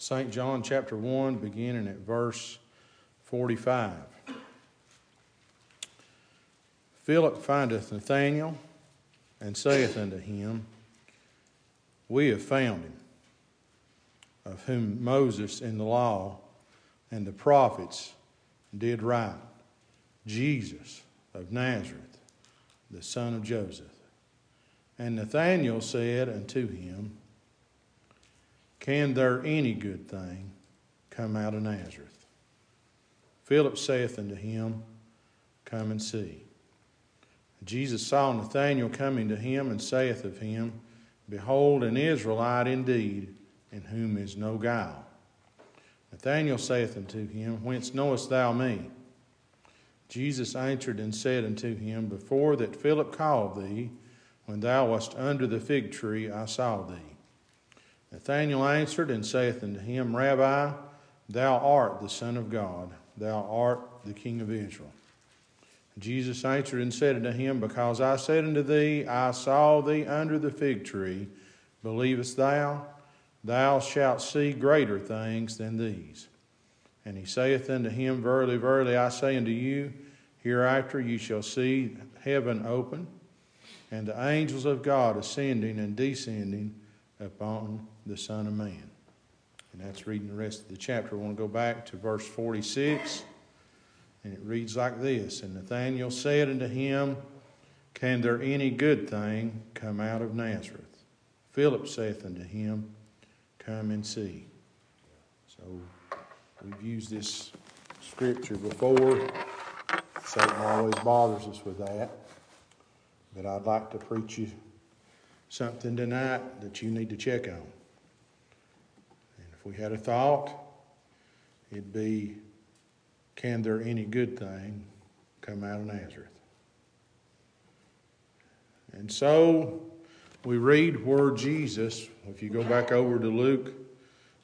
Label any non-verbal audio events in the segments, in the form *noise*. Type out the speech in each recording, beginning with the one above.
St. John chapter 1, beginning at verse 45. Philip findeth Nathanael and saith unto him, We have found him, of whom Moses in the law and the prophets did write, Jesus of Nazareth, the son of Joseph. And Nathanael said unto him, Can there any good thing come out of Nazareth? Philip saith unto him, Come and see. Jesus saw Nathanael coming to him and saith of him, Behold, an Israelite indeed, in whom is no guile. Nathanael saith unto him, Whence knowest thou me? Jesus answered and said unto him, Before that Philip called thee, when thou wast under the fig tree, I saw thee. Nathanael answered and saith unto him, Rabbi, thou art the Son of God, thou art the King of Israel. Jesus answered and said unto him, Because I said unto thee, I saw thee under the fig tree, believest thou? Thou shalt see greater things than these. And he saith unto him, Verily, verily, I say unto you, hereafter you shall see heaven open, and the angels of God ascending and descending upon the Son of Man. And that's reading the rest of the chapter. I want to go back to verse 46. And it reads like this And Nathanael said unto him, Can there any good thing come out of Nazareth? Philip saith unto him, Come and see. So we've used this scripture before. Satan always bothers us with that. But I'd like to preach you something tonight that you need to check on. And if we had a thought, it'd be can there any good thing come out of Nazareth? And so we read where Jesus, if you go back over to Luke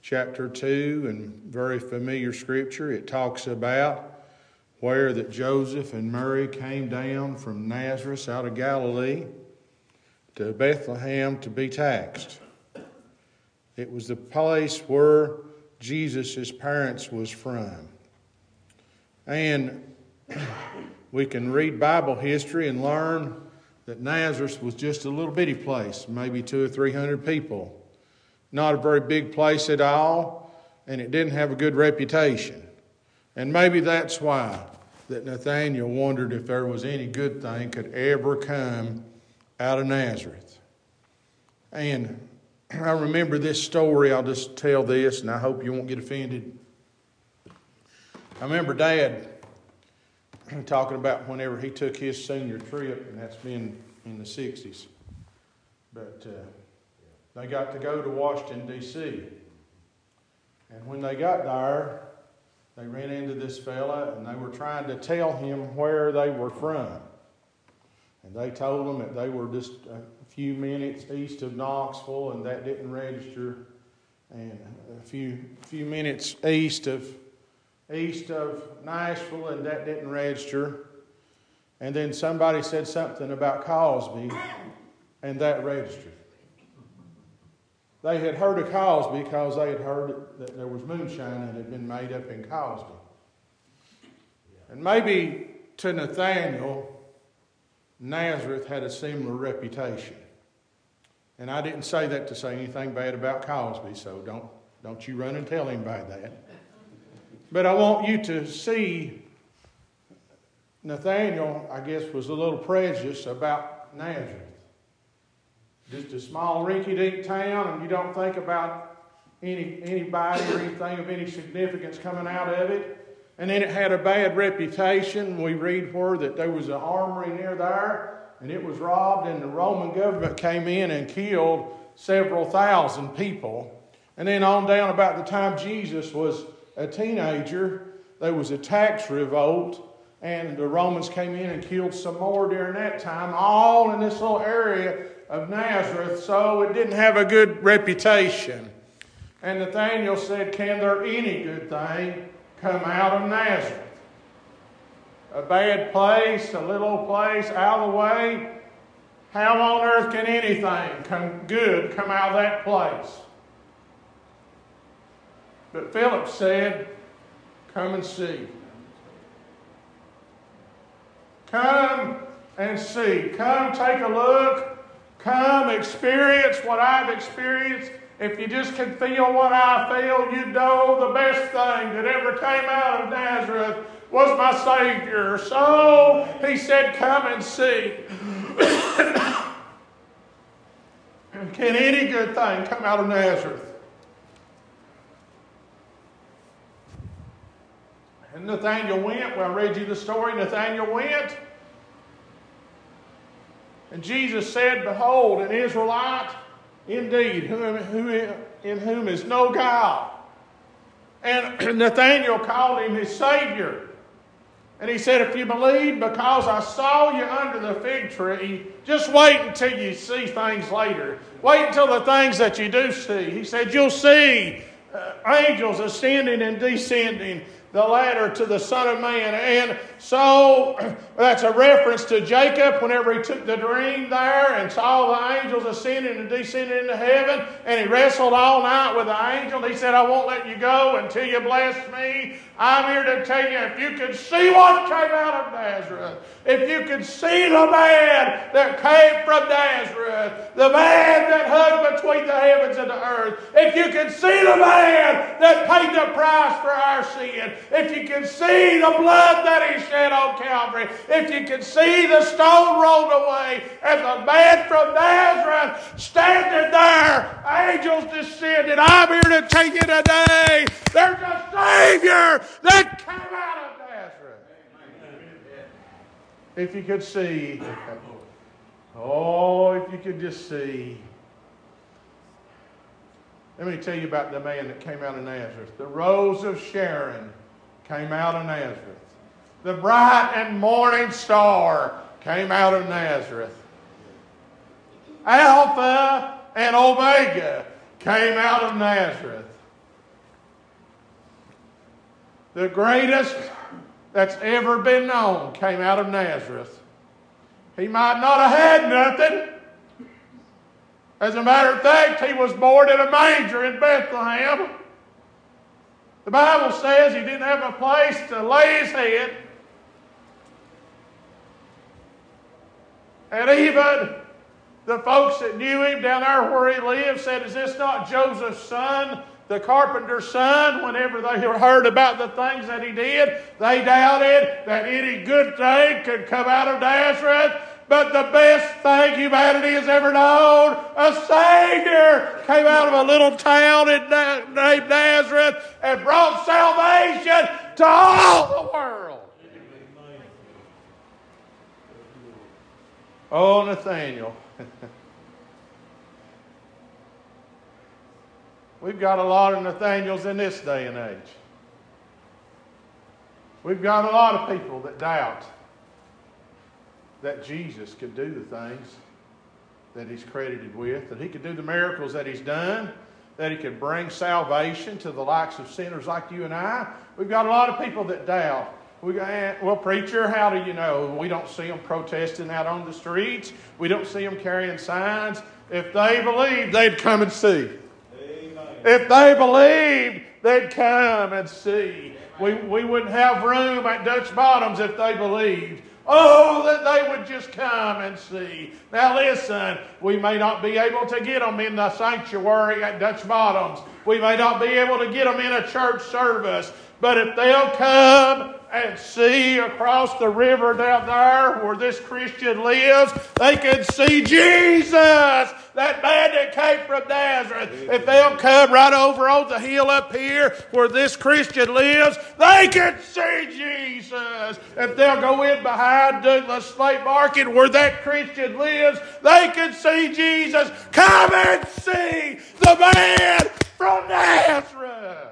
chapter 2 and very familiar scripture, it talks about where that Joseph and Mary came down from Nazareth out of Galilee to Bethlehem to be taxed. It was the place where Jesus' parents was from. And we can read Bible history and learn that Nazareth was just a little bitty place, maybe two or three hundred people. Not a very big place at all, and it didn't have a good reputation. And maybe that's why that Nathaniel wondered if there was any good thing could ever come out of Nazareth. And I remember this story, I'll just tell this, and I hope you won't get offended. I remember Dad talking about whenever he took his senior trip, and that's been in the 60s. But uh, they got to go to Washington, D.C. And when they got there, they ran into this fella and they were trying to tell him where they were from. And they told them that they were just a few minutes east of Knoxville and that didn't register, and a few, few minutes east of east of Nashville, and that didn't register. And then somebody said something about Cosby, and that registered. They had heard of Cosby because they had heard that there was moonshine that had been made up in Cosby. And maybe to Nathaniel, Nazareth had a similar reputation. And I didn't say that to say anything bad about Cosby, so don't, don't you run and tell him anybody that. But I want you to see Nathaniel, I guess, was a little prejudiced about Nazareth. Just a small rinky dink town, and you don't think about any, anybody or anything of any significance coming out of it. And then it had a bad reputation. We read where that there was an armory near there, and it was robbed, and the Roman government came in and killed several thousand people. And then on down about the time Jesus was a teenager, there was a tax revolt, and the Romans came in and killed some more during that time, all in this little area of Nazareth, so it didn't have a good reputation. And Nathaniel said, Can there any good thing come out of Nazareth? A bad place, a little place, out of the way. How on earth can anything come good come out of that place? But Philip said, Come and see. Come and see. Come take a look. Come experience what I've experienced. If you just can feel what I feel, you'd know the best thing that ever came out of Nazareth was my Savior. So he said, Come and see. can any good thing come out of Nazareth? And Nathaniel went. Well, I read you the story. Nathaniel went. And Jesus said, Behold, an Israelite indeed, whom, who, in whom is no guile. And *clears throat* Nathaniel called him his Savior. And he said, If you believe because I saw you under the fig tree, just wait until you see things later. Wait until the things that you do see. He said, You'll see uh, angels ascending and descending the ladder to the Son of Man. And so *clears throat* that's a reference to Jacob whenever he took the dream there and saw the angels ascending and descending into heaven. And he wrestled all night with the angel. He said, I won't let you go until you bless me. I'm here to tell you if you could see what came out of Nazareth, if you could see the man that came from Nazareth, the man that hung between the heavens and the earth, if you could see the man that paid the price for our sin, if you can see the blood that he shed on Calvary, if you can see the stone rolled away and the man from Nazareth standing there, angels descended. I'm here to take you today. There's a Savior that came out of Nazareth. If you could see, oh, if you could just see. Let me tell you about the man that came out of Nazareth. The Rose of Sharon came out of Nazareth. The bright and morning star came out of Nazareth. Alpha and Omega came out of Nazareth. The greatest that's ever been known came out of Nazareth. He might not have had nothing. As a matter of fact, he was born in a manger in Bethlehem. The Bible says he didn't have a place to lay his head. And even the folks that knew him down there where he lived said, Is this not Joseph's son, the carpenter's son? Whenever they heard about the things that he did, they doubted that any good thing could come out of Nazareth. But the best thing humanity has ever known, a Savior came out of a little town named Nazareth and brought salvation to all the world. Oh, Nathaniel. *laughs* We've got a lot of Nathaniels in this day and age. We've got a lot of people that doubt that Jesus could do the things that he's credited with, that he could do the miracles that he's done, that he could bring salvation to the likes of sinners like you and I. We've got a lot of people that doubt. We go, eh, well, preacher, how do you know? We don't see them protesting out on the streets. We don't see them carrying signs. If they believed, they'd come and see. Amen. If they believed, they'd come and see. We, we wouldn't have room at Dutch Bottoms if they believed. Oh, that they would just come and see. Now, listen, we may not be able to get them in the sanctuary at Dutch Bottoms. We may not be able to get them in a church service. But if they'll come and see across the river down there where this Christian lives, they can see Jesus, that man that came from Nazareth. If they'll come right over on the hill up here where this Christian lives, they can see Jesus. If they'll go in behind Douglas Slate Market where that Christian lives, they can see Jesus. Come and see the man from Nazareth.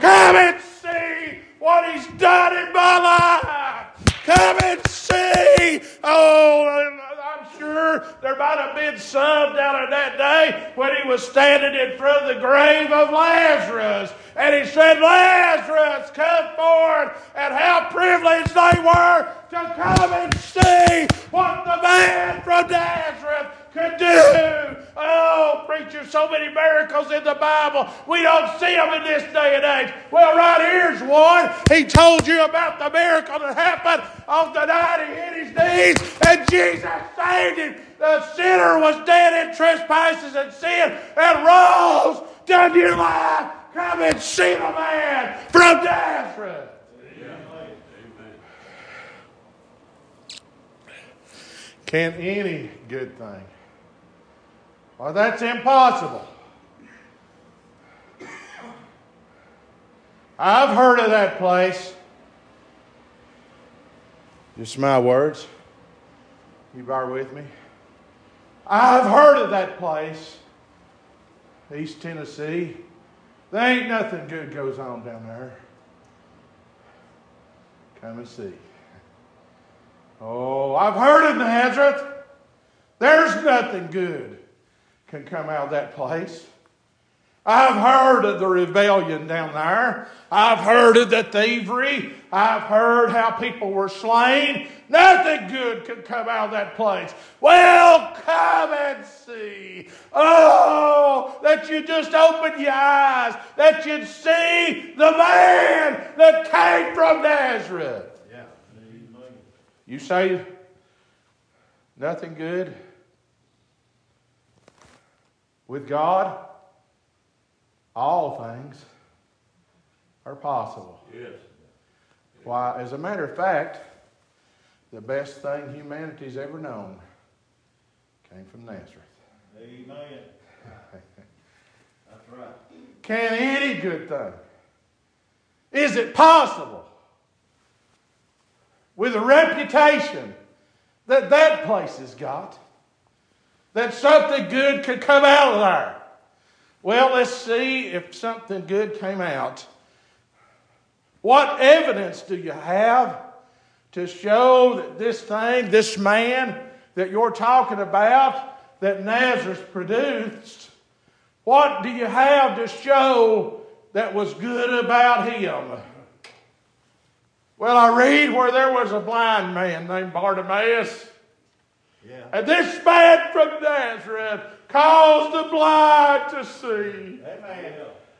Come and see what He's done in my life. Come and see. Oh, I'm sure there might have been some down in that day when He was standing in front of the grave of Lazarus. And He said, Lazarus, come forth. And how privileged they were to come and see what the man from Nazareth could do. Oh, preacher, so many miracles in the Bible. We don't see them in this day and age. Well, right here's one. He told you about the miracle that happened on the night he hit his knees and Jesus saved him. The sinner was dead in trespasses and sin and rose to new life. Come and see the man from Nazareth. Can any good thing well, that's impossible. I've heard of that place. Just my words. You bear with me. I've heard of that place, East Tennessee. There ain't nothing good goes on down there. Come and see. Oh, I've heard of Nazareth. There's nothing good can come out of that place. I've heard of the rebellion down there. I've heard of the thievery. I've heard how people were slain. Nothing good could come out of that place. Well, come and see. Oh, that you just open your eyes, that you'd see the man that came from Nazareth. Yeah. You say nothing good? With God, all things are possible. Yes. Why, as a matter of fact, the best thing humanity's ever known came from Nazareth. Amen. *laughs* That's right. Can any good thing? Is it possible with the reputation that that place has got that something good could come out of there. Well, let's see if something good came out. What evidence do you have to show that this thing, this man that you're talking about, that Nazareth produced, what do you have to show that was good about him? Well, I read where there was a blind man named Bartimaeus yeah. And this man from Nazareth caused the blind to see. Amen.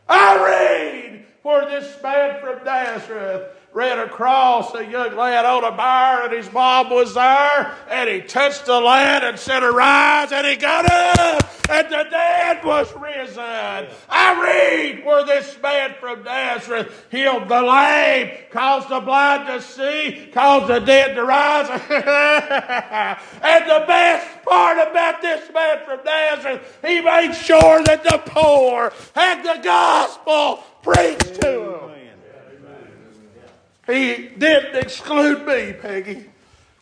I read for this man from Nazareth ran across a young lad on a bar and his mom was there and he touched the lad and said arise and he got up and the dead was risen. I read where this man from Nazareth healed the lame, caused the blind to see, caused the dead to rise. *laughs* and the best part about this man from Nazareth, he made sure that the poor had the gospel preached to them. He didn't exclude me, Peggy.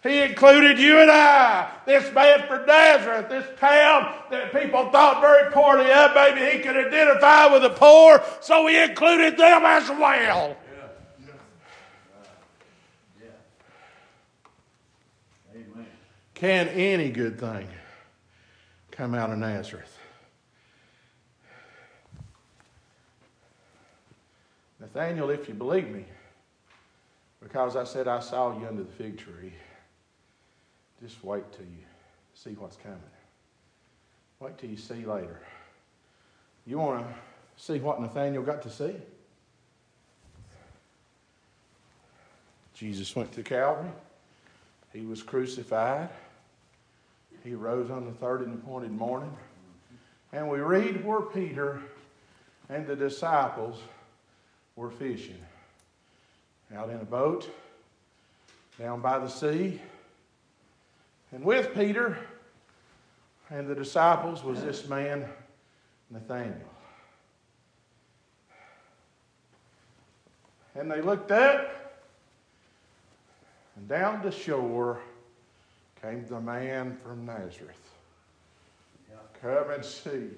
He included you and I, this man from Nazareth, this town that people thought very poorly of. Maybe he could identify with the poor, so he included them as well. Can any good thing come out of Nazareth? Nathaniel, if you believe me, because I said I saw you under the fig tree, just wait till you see what's coming. Wait till you see later. You want to see what Nathaniel got to see? Jesus went to Calvary. He was crucified. He rose on the third and appointed morning. And we read where Peter and the disciples were fishing out in a boat down by the sea. And with Peter and the disciples was this man, Nathaniel. And they looked up, and down the shore came the man from Nazareth. Come and see.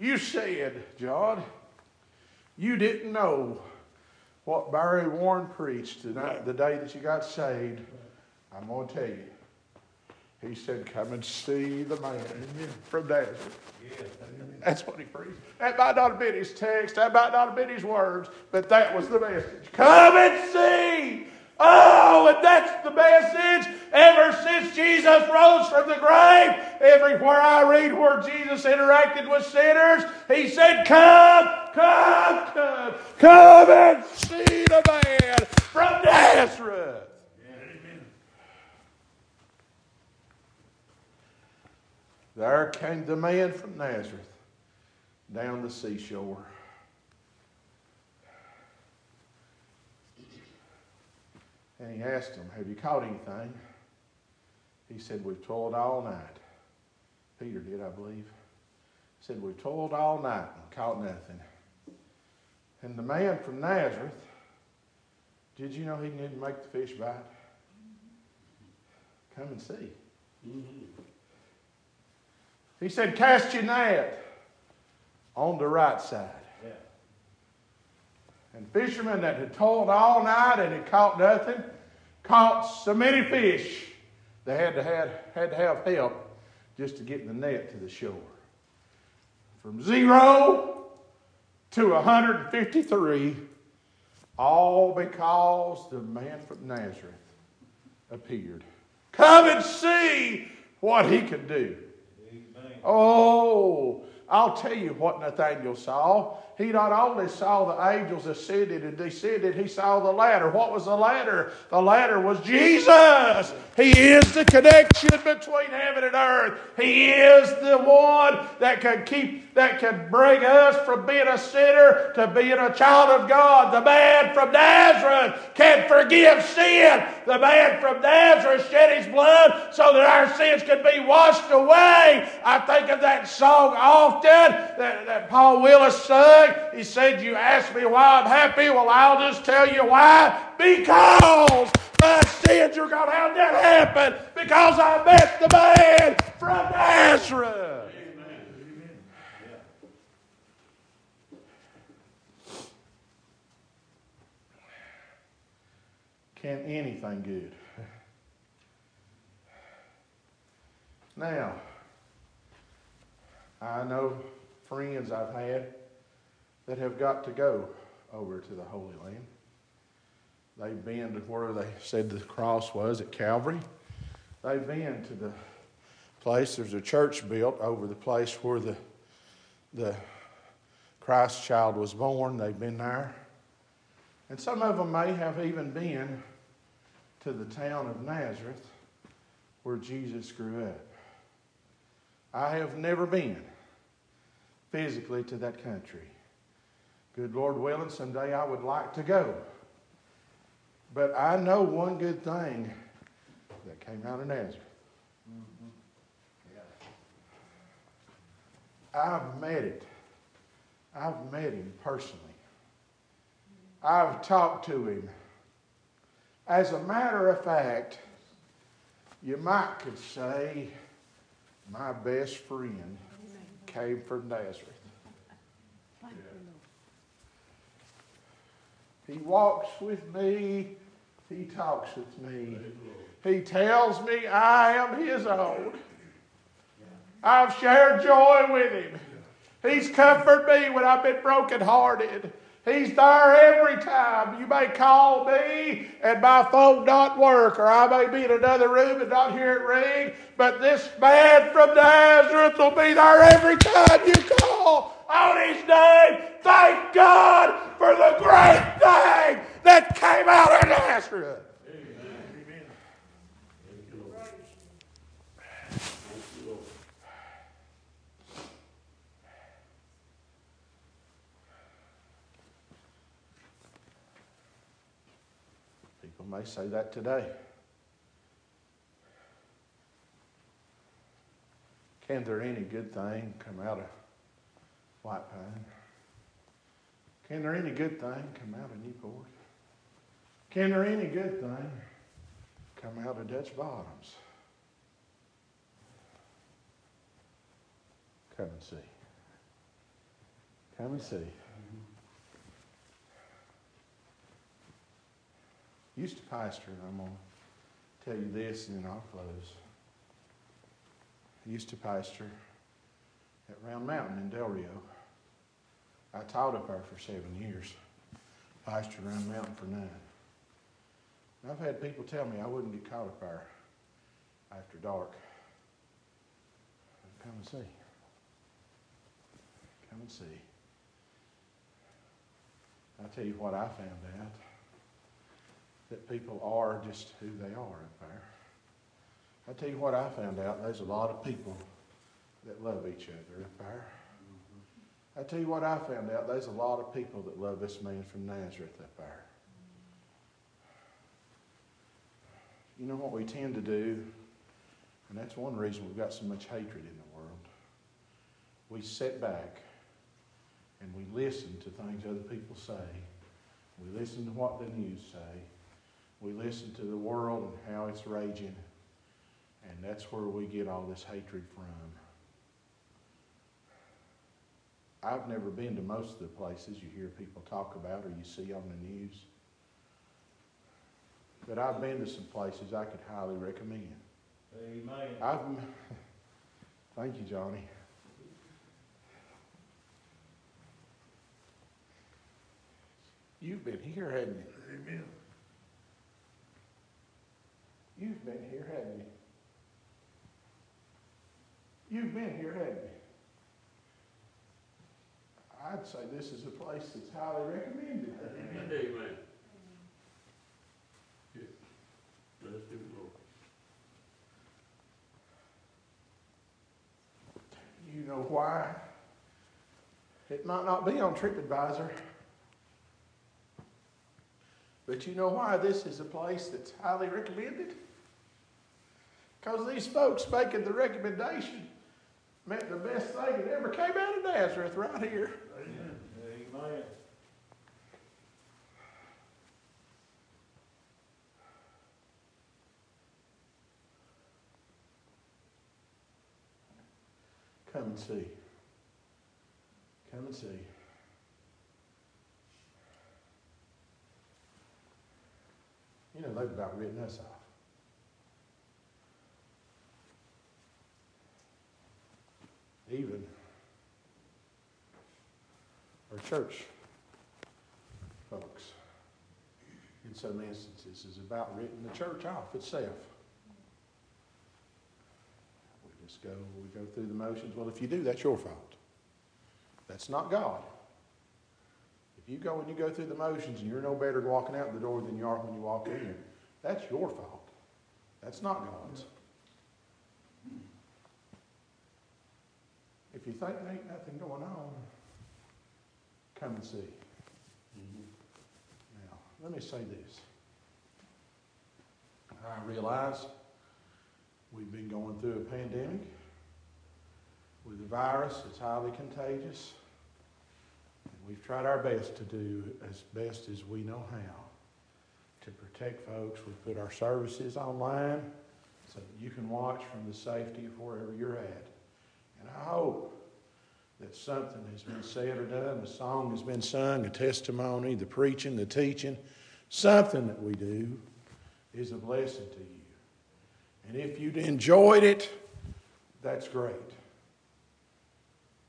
You said, John, you didn't know what Barry Warren preached tonight, the day that you got saved, I'm going to tell you. He said, Come and see the man from Nazareth. That's what he preached. That might not have been his text, that might not have been his words, but that was the message. Come and see. Oh, and that's the message ever since Jesus rose from the grave. Everywhere I read where Jesus interacted with sinners, he said, Come, come, come, come and see the man from Nazareth. There came the man from Nazareth down the seashore. And he asked him, Have you caught anything? He said, We've toiled all night. Peter did, I believe. He said, We've toiled all night and caught nothing. And the man from Nazareth, did you know he didn't make the fish bite? Come and see. Mm-hmm. He said, Cast your net on the right side. And fishermen that had toiled all night and had caught nothing caught so many fish they had to have, had to have help just to get the net to the shore. From zero to 153, all because the man from Nazareth appeared. Come and see what he could do. Amen. Oh, I'll tell you what Nathaniel saw. He not only saw the angels ascended and descended, he saw the ladder. What was the ladder? The ladder was Jesus. He is the connection between heaven and earth. He is the one that can keep, that can bring us from being a sinner to being a child of God. The man from Nazareth can forgive sin. The man from Nazareth shed his blood so that our sins could be washed away. I think of that song often that, that Paul Willis He said, You ask me why I'm happy. Well, I'll just tell you why. Because I are going to have that happen because I met the man from Nazareth. Can anything good? Now, I know friends I've had that have got to go over to the Holy Land. They've been to where they said the cross was at Calvary. They've been to the place, there's a church built over the place where the, the Christ child was born. They've been there. And some of them may have even been to the town of Nazareth where Jesus grew up. I have never been physically to that country. Good Lord willing, someday I would like to go. But I know one good thing that came out of Nazareth. Mm-hmm. Yeah. I've met it. I've met him personally. I've talked to him. As a matter of fact, you might could say my best friend came from Nazareth. He walks with me. He talks with me. He tells me I am his own. I've shared joy with him. He's comforted me when I've been brokenhearted. He's there every time. You may call me and my phone not work, or I may be in another room and not hear it ring, but this man from Nazareth will be there every time you call on his name. Thank God for the great thing that came out of Nazareth. People may say that today. Can there any good thing come out of White Pine? Can there any good thing come out of Newport? Can there any good thing come out of Dutch Bottoms? Come and see. Come and see. Used to pastor, and I'm going to tell you this and then I'll close. I used to pastor at Round Mountain in Del Rio. I taught up there for seven years. Pastored Round Mountain for nine. And I've had people tell me I wouldn't get caught up there after dark. Come and see. Come and see. I'll tell you what I found out that people are just who they are up there. I'll tell you what I found out there's a lot of people that love each other up there. Mm-hmm. I tell you what I found out there's a lot of people that love this man from Nazareth up there. You know what we tend to do, and that's one reason we've got so much hatred in the world. We sit back and we listen to things other people say. We listen to what the news say. We listen to the world and how it's raging. And that's where we get all this hatred from. I've never been to most of the places you hear people talk about or you see on the news. But I've been to some places I could highly recommend. Amen. I've, *laughs* thank you, Johnny. You've been here, haven't you? Amen. You've been here, hadn't you? You've been here, hadn't you? I'd say this is a place that's highly recommended. Amen. Yes. Bless him, Lord. You know why? It might not be on TripAdvisor. But you know why this is a place that's highly recommended? Because these folks making the recommendation meant the best thing that ever came out of Nazareth right here. Amen. Amen. Come and see. Come and see. You know, they've about written us off. Even our church folks, in some instances, is about written the church off itself. We just go, we go through the motions. Well, if you do, that's your fault. That's not God. If you go and you go through the motions and you're no better walking out the door than you are when you walk in, that's your fault. That's not God's. If you think there ain't nothing going on, come and see. Now, let me say this. I realize we've been going through a pandemic with a virus that's highly contagious. We've tried our best to do as best as we know how to protect folks. We put our services online so that you can watch from the safety of wherever you're at. And I hope that something has been said or done, a song has been sung, a testimony, the preaching, the teaching, something that we do is a blessing to you. And if you'd enjoyed it, that's great.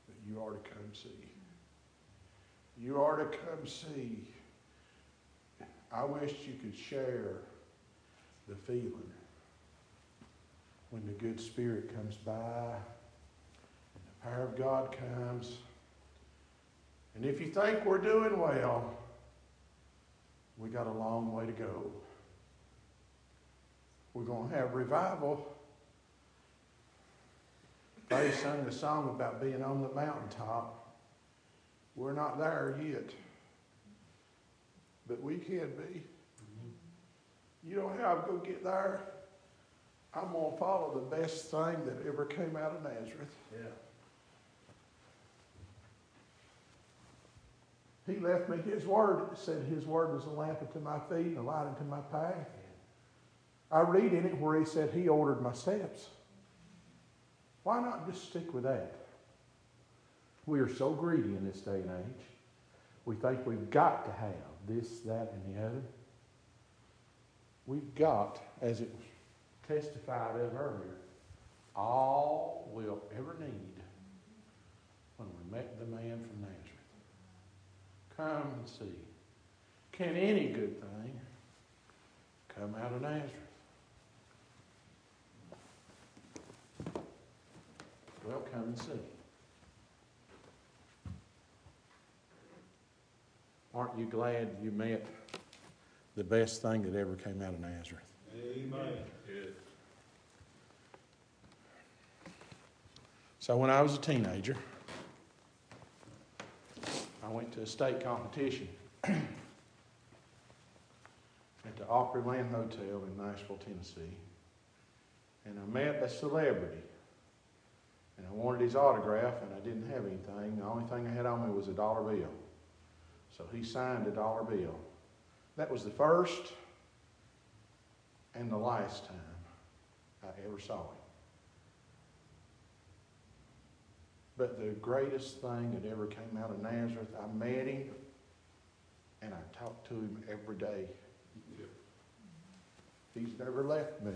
But you are to come. You are to come see. I wish you could share the feeling when the good spirit comes by and the power of God comes. And if you think we're doing well, we got a long way to go. We're going to have revival. They sung a song about being on the mountaintop. We're not there yet, but we can be. Mm-hmm. You know how I'm going to get there? I'm going to follow the best thing that ever came out of Nazareth. Yeah. He left me his word. It said his word was a lamp unto my feet and a light unto my path. I read in it where he said he ordered my steps. Why not just stick with that? We are so greedy in this day and age. We think we've got to have this, that, and the other. We've got, as it was testified of earlier, all we'll ever need when we met the man from Nazareth. Come and see. Can any good thing come out of Nazareth. Well, come and see. Aren't you glad you met the best thing that ever came out of Nazareth? Amen. So when I was a teenager, I went to a state competition *clears throat* at the Opryland Hotel in Nashville, Tennessee. And I met a celebrity. And I wanted his autograph, and I didn't have anything. The only thing I had on me was a dollar bill. So he signed a dollar bill. That was the first and the last time I ever saw him. But the greatest thing that ever came out of Nazareth, I met him and I talked to him every day. He's never left me.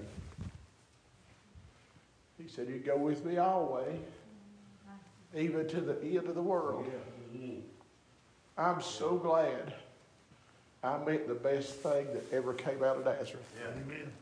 He said he'd go with me always, even to the end of the world. Mm. I'm so glad I met the best thing that ever came out of Nazareth. Yeah. Amen.